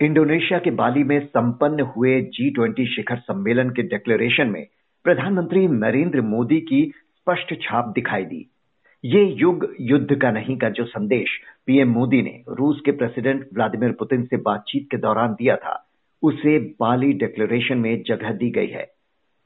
Indonesia के बाली में संपन्न हुए जी ट्वेंटी शिखर सम्मेलन के डिक्लेरेशन में प्रधानमंत्री नरेंद्र मोदी की स्पष्ट छाप दिखाई दी। ये युग युद्ध का नहीं का जो संदेश पीएम मोदी ने रूस के प्रेसिडेंट व्लादिमीर पुतिन से बातचीत के दौरान दिया था, उसे बाली डिक्लेरेशन में जगह दी गई है।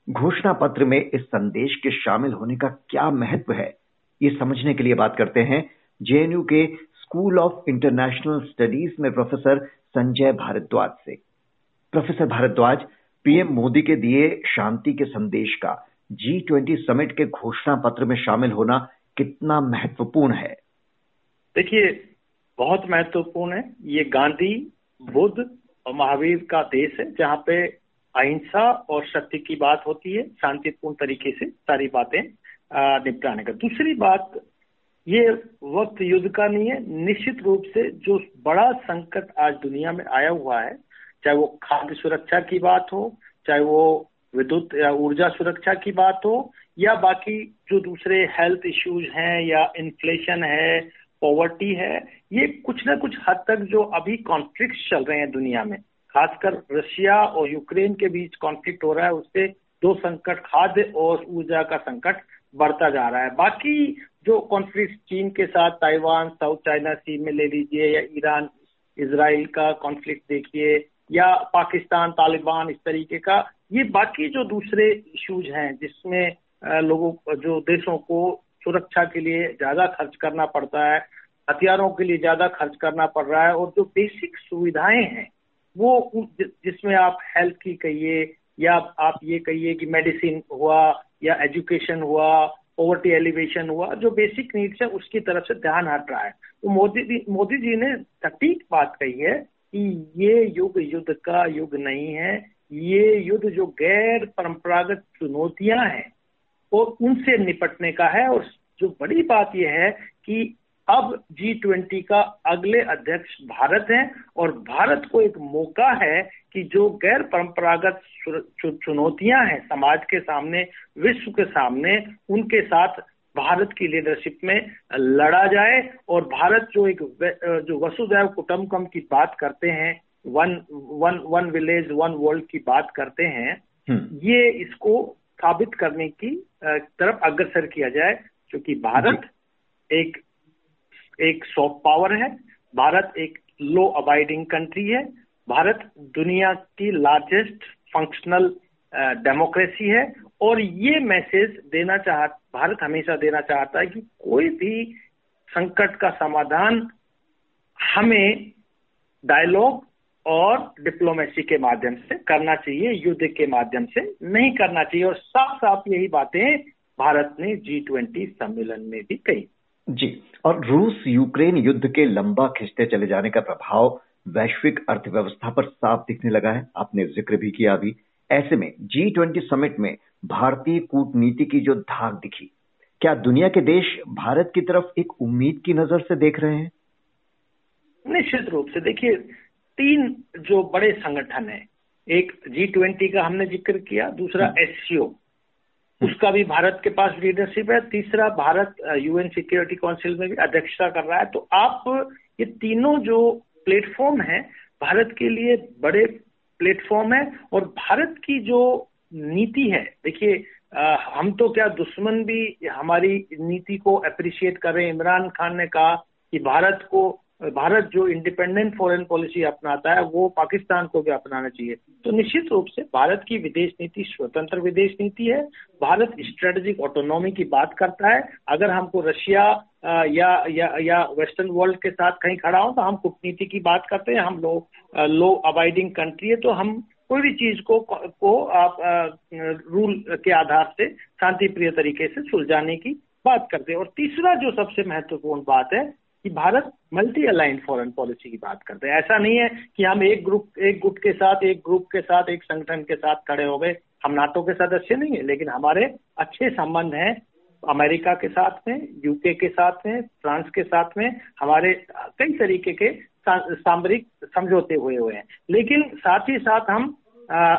घोषणा पत्र में इस संदेश के शामिल होने का क्या महत्व है, ये समझने के लिए बात करते हैं जेएनयू के स्कूल ऑफ़ इंटरनेशनल स्टडीज़ में प्रोफेसर संजय भारद्वाज से। प्रोफेसर भारद्वाज, पीएम मोदी के दिए शांति के संदेश का जी ट्वेंटी समिट के घोषणा पत्र में शामिल होना कितना महत्वपूर्ण है? देखिए, बहुत महत्वपूर्ण है। ये गांधी, बुद्ध और महावीर का देश है, जहाँ पे अहिंसा और शक्ति की बात होती है, शांतिपूर्ण तरीके से सारी बातें निपटाने का। दूसरी बात ये वक्त युद्ध का नहीं है। निश्चित रूप से जो बड़ा संकट आज दुनिया में आया हुआ है, चाहे वो खाद्य सुरक्षा की बात हो, चाहे वो विद्युत या ऊर्जा सुरक्षा की बात हो, या बाकी जो दूसरे हेल्थ इश्यूज़ हैं या इन्फ्लेशन है पॉवर्टी है, ये कुछ ना कुछ हद तक जो अभी कॉन्फ्लिक्ट चल रहे हैं दुनिया में, खासकर रशिया और यूक्रेन के बीच कॉन्फ्लिक्ट हो रहा है, उससे दो संकट, खाद्य और ऊर्जा का संकट बढ़ता जा रहा है। बाकी जो कॉन्फ्लिक्ट चीन के साथ, ताइवान, साउथ चाइना सी में ले लीजिए या ईरान इसराइल का कॉन्फ्लिक्ट देखिए या पाकिस्तान, तालिबान इस तरीके का, ये बाकी जो दूसरे इश्यूज़ हैं जिसमें लोगों जो देशों को सुरक्षा के लिए ज़्यादा खर्च करना पड़ता है, हथियारों के लिए ज़्यादा खर्च करना पड़ रहा है और जो बेसिक सुविधाएँ हैं, वो जिसमें आप हेल्थ की कहिए या आप ये कहिए कि मेडिसिन हुआ या एजुकेशन हुआ पॉवर्टी एलिवेशन हुआ, जो बेसिक नीड्स है, उसकी तरफ़ से ध्यान हट रहा है। तो मोदी मोदी जी ने सटीक बात कही है कि ये युग युद्ध का युग नहीं है, ये युद्ध जो गैर परंपरागत चुनौतियाँ हैं और उनसे निपटने का है। और जो बड़ी बात यह है कि अब जी ट्वेंटी का अगले अध्यक्ष भारत है, और भारत को एक मौका है कि जो गैर परंपरागत चुनौतियाँ हैं समाज के सामने विश्व के सामने उनके साथ भारत की लीडरशिप में लड़ा जाए और भारत जो एक जो वसुदैव कुटुंबकम की बात करते हैं one one one village one world की बात करते हैं हम्म। ये इसको साबित करने की तरफ़ अग्रसर किया जाए क्योंकि भारत एक एक सॉफ्ट पावर है भारत एक लो अबाइडिंग कंट्री है भारत दुनिया की लार्जेस्ट फंक्शनल डेमोक्रेसी है और ये मैसेज देना चाह, भारत हमेशा देना चाहता है कि कोई भी संकट का समाधान हमें डायलॉग और डिप्लोमेसी के माध्यम से करना चाहिए, युद्ध के माध्यम से नहीं करना चाहिए और साफ़ साफ़ यही बातें भारत ने जी ट्वेंटी सम्मेलन में भी कही। जी, और रूस यूक्रेन युद्ध के लंबा खिंचते चले जाने का प्रभाव वैश्विक अर्थव्यवस्था पर साफ़ दिखने लगा है। आपने ज़िक्र भी किया अभी। ऐसे में जी ट्वेंटी समिट में भारतीय कूटनीति की जो धाक दिखी क्या दुनिया के देश भारत की तरफ़ एक उम्मीद की नज़र से देख रहे हैं? निश्चित रूप से। देखिए तीन जो बड़े संगठन है एक जी ट्वेंटी का हमने ज़िक्र किया दूसरा एससीओ हम्म। उसका भी भारत के पास लीडरशिप है। तीसरा भारत यूएन सिक्योरिटी काउंसिल में भी अध्यक्षता कर रहा है। तो आप ये तीनों जो प्लेटफॉर्म है, भारत के लिए बड़े प्लेटफॉर्म है और भारत की जो नीति है, देखिए हम तो क्या दुश्मन भी हमारी नीति को अप्रिशिएट कर रहे हैं। इमरान खान ने कहा कि भारत को भारत जो इंडिपेंडेंट फॉरेन पॉलिसी अपनाता है, वो पाकिस्तान को भी अपनाना चाहिए। तो निश्चित रूप से भारत की विदेश नीति स्वतंत्र विदेश नीति है। भारत स्ट्रेटेजिक ऑटोनॉमी की बात करता है। अगर हमको रशिया या या या वेस्टर्न वर्ल्ड के साथ कहीं खड़ा हो तो हम कूटनीति की बात करते हैं। हम लो लो अबाइडिंग कंट्री है तो हम कोई भी चीज़ को को आप रूल के आधार से शांति प्रिय तरीके से सुलझाने की बात करते हैं। और तीसरा जो सबसे महत्वपूर्ण बात है कि Bharat multi align foreign policy की बात करते हैं। ऐसा नहीं है कि हम एक ग्रुप एक गुट के साथ, एक ग्रुप के साथ, एक संगठन के साथ खड़े हो गए। हम नाटो के सदस्य नहीं है, लेकिन हमारे अच्छे संबंध हैं अमेरिका के साथ में यूके के साथ में फ्रांस के साथ में, हमारे कई तरीके के सामरिक समझौते हुए हुए हैं। लेकिन साथ ही साथ हम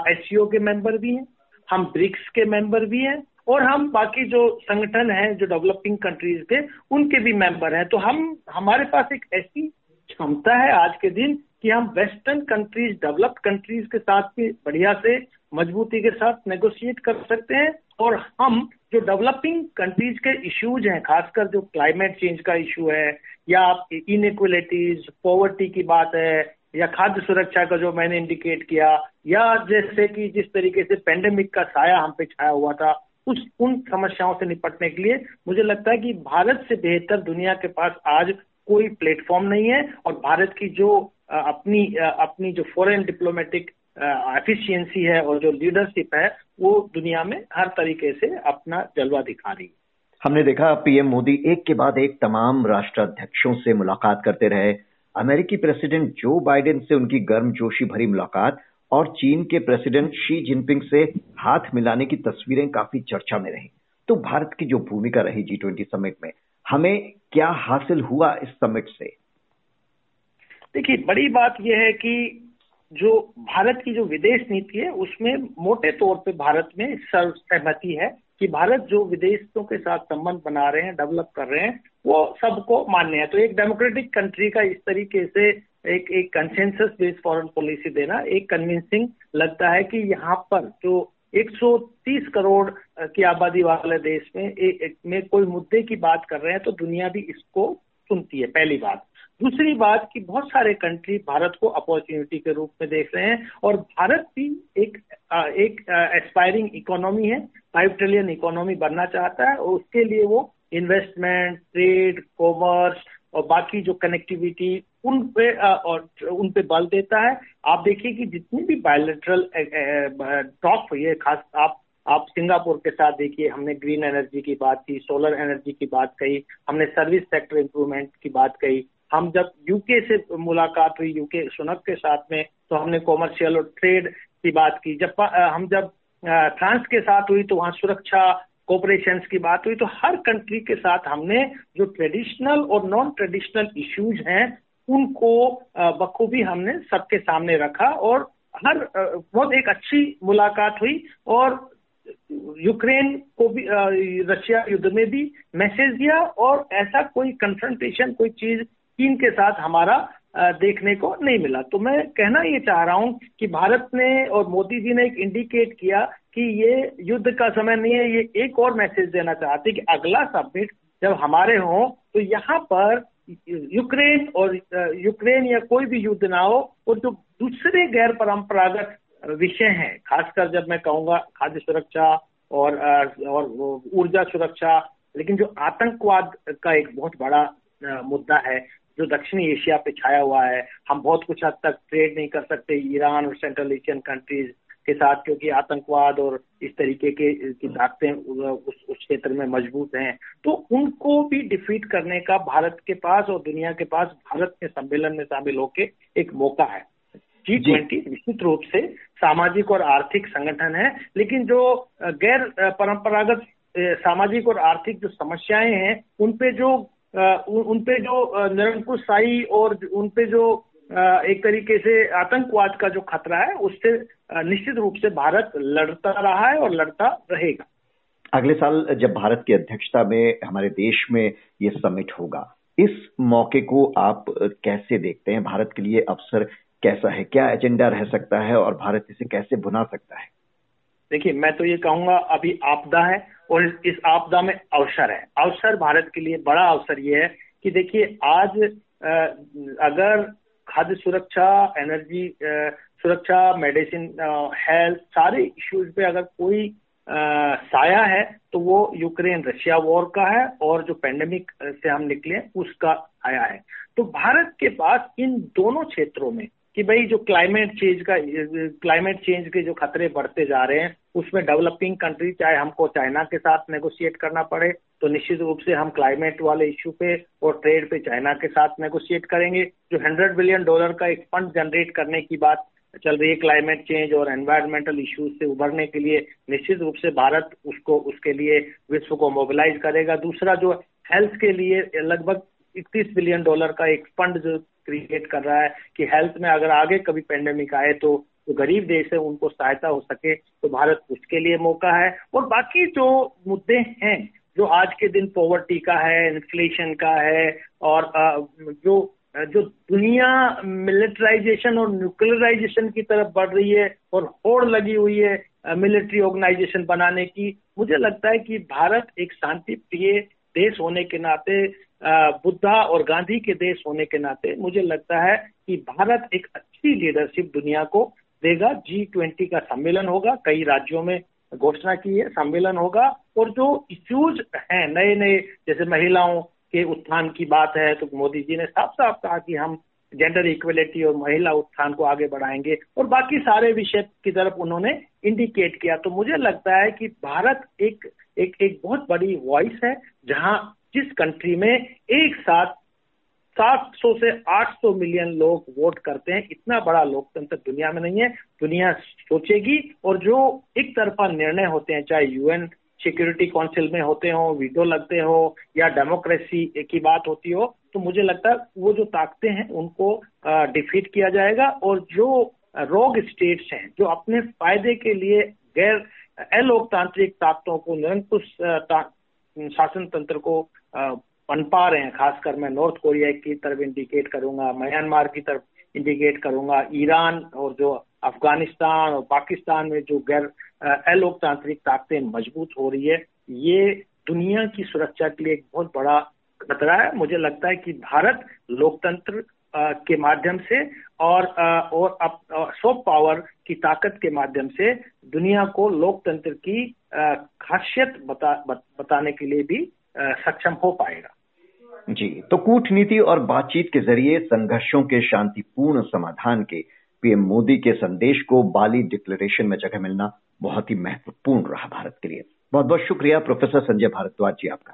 एस के मेंबर भी हैं, हम ब्रिक्स के मेंबर भी हैं और हम बाकी जो संगठन हैं, जो डेवलपिंग कंट्रीज़ के उनके भी मेंबर हैं। तो हम, हमारे पास एक ऐसी क्षमता है आज के दिन कि हम वेस्टर्न कंट्रीज़ डेवलप्ड कंट्रीज़ के साथ भी बढ़िया से मजबूती के साथ नेगोशिएट कर सकते हैं। और हम जो डेवलपिंग कंट्रीज़ के इश्यूज़ हैं, खासकर जो क्लाइमेट चेंज का इशू है, या इनइक्वलिटीज पॉवर्टी की बात है, या खाद्य सुरक्षा का जो मैंने इंडिकेट किया, या जैसे कि जिस तरीके से पेंडेमिक का साया हम पे छाया हुआ था उस उन समस्याओं से निपटने के लिए मुझे लगता है कि भारत से बेहतर दुनिया के पास आज कोई प्लेटफॉर्म नहीं है और भारत की जो अपनी अपनी जो फॉरेन डिप्लोमेटिक एफिशिएंसी है और जो लीडरशिप है, वो दुनिया में हर तरीके से अपना जलवा दिखा रही है। हमने देखा पीएम मोदी एक के बाद एक तमाम राष्ट्राध्यक्षों से मुलाकात करते रहे। अमेरिकी प्रेसिडेंट जो बाइडेन से उनकी गर्मजोशी भरी मुलाकात और चीन के प्रेसिडेंट शी जिनपिंग से हाथ मिलाने की तस्वीरें काफ़ी चर्चा में रही। तो भारत की जो भूमिका रही जी ट्वेंटी समिट में, हमें क्या हासिल हुआ इस समिट से? देखिए, बड़ी बात यह है कि जो भारत की जो विदेश नीति है, उसमें मोटे तौर पे भारत में सर्व सहमति है कि भारत जो विदेशों के साथ संबंध बना रहे हैं डेवलप कर रहे हैं, वो सबको मान्य है। तो एक डेमोक्रेटिक कंट्री का इस तरीके से एक एक कंसेंसस बेस्ड फॉरेन पॉलिसी देना एक कन्विंसिंग लगता है कि यहाँ पर जो 130 करोड़ की आबादी वाले देश में ए, ए, में कोई मुद्दे की बात कर रहे हैं तो दुनिया भी इसको सुनती है पहली बात। दूसरी बात कि बहुत सारे कंट्री भारत को अपॉर्चुनिटी के रूप में देख रहे हैं और भारत भी एक एक एस्पायरिंग इकोनॉमी है फाइव ट्रिलियन इकोनॉमी बनना चाहता है और उसके लिए वो इन्वेस्टमेंट ट्रेड कॉमर्स और बाकी जो कनेक्टिविटी उन पे और उन पे बल देता है। आप देखिए कि जितनी भी बायोलेटरल टॉक हुई है, खास आप आप सिंगापुर के साथ देखिए, हमने ग्रीन एनर्जी की बात की सोलर एनर्जी की बात कही, हमने सर्विस सेक्टर इंप्रूवमेंट की बात कही। हम जब यूके से मुलाकात हुई यूके सुनक के साथ में तो हमने कॉमर्शियल और ट्रेड की बात की। जब हम जब फ्रांस के साथ हुई तो वहाँ सुरक्षा कोऑपरेशन की बात हुई तो हर कंट्री के साथ हमने जो ट्रेडिशनल और नॉन ट्रेडिशनल इश्यूज़ हैं, उनको बखूबी हमने सबके सामने रखा और हर बहुत एक अच्छी मुलाकात हुई और यूक्रेन को भी रशिया युद्ध में भी मैसेज दिया और ऐसा कोई कंफ्रंटेशन कोई चीज़, चीन के साथ हमारा देखने को नहीं मिला। तो मैं कहना ये चाह रहा हूँ कि भारत ने और मोदी जी ने एक इंडिकेट किया कि ये युद्ध का समय नहीं है, ये एक और मैसेज देना चाहते कि अगला सबमिट जब हमारे हों तो यहाँ पर यूक्रेन और यूक्रेन या कोई भी युद्ध ना हो और जो दूसरे गैर परंपरागत विषय हैं, खासकर जब मैं कहूँगा खाद्य सुरक्षा और और ऊर्जा सुरक्षा, लेकिन जो आतंकवाद का एक बहुत बड़ा मुद्दा है जो दक्षिणी एशिया पे छाया हुआ है हम बहुत कुछ हद तक ट्रेड नहीं कर सकते ईरान और सेंट्रल एशियन कंट्रीज़ के साथ क्योंकि आतंकवाद और इस तरीके के की ताकतें उस उस क्षेत्र में मज़बूत हैं। तो उनको भी डिफीट करने का भारत के पास और दुनिया के पास भारत के सम्मेलन में शामिल होके एक मौका है। जी। ट्वेंटी निश्चित रूप से सामाजिक और आर्थिक संगठन है लेकिन जो गैर परंपरागत सामाजिक और आर्थिक जो समस्याएँ हैं उन पे जो उन पे जो निरंकुशाही और उनपे जो एक तरीके से आतंकवाद का जो खतरा है, उससे निश्चित रूप से भारत लड़ता रहा है और लड़ता रहेगा। अगले साल जब भारत की अध्यक्षता में हमारे देश में ये समिट होगा, इस मौके को आप कैसे देखते हैं? भारत के लिए अवसर कैसा है? क्या एजेंडा रह सकता है और भारत इसे कैसे बुना सकता है? देखिए मैं तो ये कहूँगा अभी आपदा है और इस आपदा में अवसर है। अवसर भारत के लिए बड़ा अवसर ये है कि देखिए आज अगर खाद्य सुरक्षा एनर्जी सुरक्षा मेडिसिन हेल्थ सारे इश्यूज़ पे अगर कोई आ, साया है तो वो यूक्रेन रशिया वॉर का है और जो पेंडेमिक से हम निकले उसका आया है। तो भारत के पास इन दोनों क्षेत्रों में कि भाई जो क्लाइमेट चेंज का क्लाइमेट चेंज के जो खतरे बढ़ते जा रहे हैं, उसमें डेवलपिंग कंट्री चाहे हमको चाइना के साथ नेगोशिएट करना पड़े तो निश्चित रूप से हम क्लाइमेट वाले इश्यू पे और ट्रेड पे चाइना के साथ नेगोशिएट करेंगे। जो हंड्रेड बिलियन डॉलर का एक फंड जनरेट करने की बात चल रही है क्लाइमेट चेंज और एनवायरमेंटल इश्यूज़ से उभरने के लिए, निश्चित रूप से भारत उसको, उसके लिए विश्व को मोबिलाइज करेगा। दूसरा जो हेल्थ के लिए लगभग इकतीस बिलियन डॉलर का एक फंड जो क्रिएट कर रहा है कि हेल्थ में अगर आगे कभी पेंडेमिक आए तो जो गरीब देश है, उनको सहायता हो सके तो भारत उसके लिए मौका है। और बाकी जो मुद्दे हैं, जो आज के दिन पॉवर्टी का है इन्फ्लेशन का है, और जो जो दुनिया मिलिट्राइजेशन और न्यूक्लियराइजेशन की तरफ़ बढ़ रही है, और होड़ लगी हुई है मिलिट्री ऑर्गेनाइजेशन बनाने की, मुझे लगता है कि भारत एक शांति प्रिय देश होने के नाते बुद्धा और गांधी के देश होने के नाते मुझे लगता है कि भारत एक अच्छी लीडरशिप दुनिया को देगा। जी ट्वेंटी का सम्मेलन होगा। कई राज्यों में घोषणा की है, सम्मेलन होगा। और जो इश्यूज़ हैं नए नए जैसे महिलाओं के उत्थान की बात है तो मोदी जी ने साफ़ साफ़ कहा कि हम जेंडर इक्वलिटी और महिला उत्थान को आगे बढ़ाएँगे। और बाकी सारे विषय की तरफ़ उन्होंने इंडिकेट किया। तो मुझे लगता है कि भारत एक एक एक बहुत बड़ी वॉइस है, जहाँ जिस कंट्री में एक साथ 700 से 800 मिलियन लोग वोट करते हैं, इतना बड़ा लोकतंत्र दुनिया में नहीं है। दुनिया सोचेगी और जो एक तरफा निर्णय होते हैं, चाहे यूएन सिक्योरिटी काउंसिल में होते हो, वीडियो लगते हो, या डेमोक्रेसी की बात होती हो तो मुझे लगता है वो जो ताकतें हैं, उनको डिफीट किया जाएगा और जो रोग स्टेट्स हैं, जो अपने फ़ायदे के लिए गैर अलोकतांत्रिक ताकतों को निरंकुश शासन तंत्र को पनपा रहे हैं, खासकर मैं नॉर्थ कोरिया की तरफ़ इंडिकेट करूँगा, म्यांमार की तरफ़ इंडिकेट करूँगा, ईरान और जो अफ़गानिस्तान और पाकिस्तान में जो गैर अलोकतांत्रिक ताकतें मज़बूत हो रही है, ये दुनिया की सुरक्षा के लिए एक बहुत बड़ा खतरा है। मुझे लगता है कि भारत लोकतंत्र के माध्यम से और और सॉफ्ट पावर की ताकत के माध्यम से दुनिया को लोकतंत्र की खासियत बता बताने के लिए भी सक्षम हो पाएगा। जी तो कूटनीति और बातचीत के ज़रिए संघर्षों के शांतिपूर्ण समाधान के पीएम मोदी के संदेश को बाली डिक्लेरेशन में जगह मिलना बहुत ही महत्वपूर्ण रहा भारत के लिए। बहुत बहुत शुक्रिया, प्रोफेसर संजय भारद्वाज जी आपका।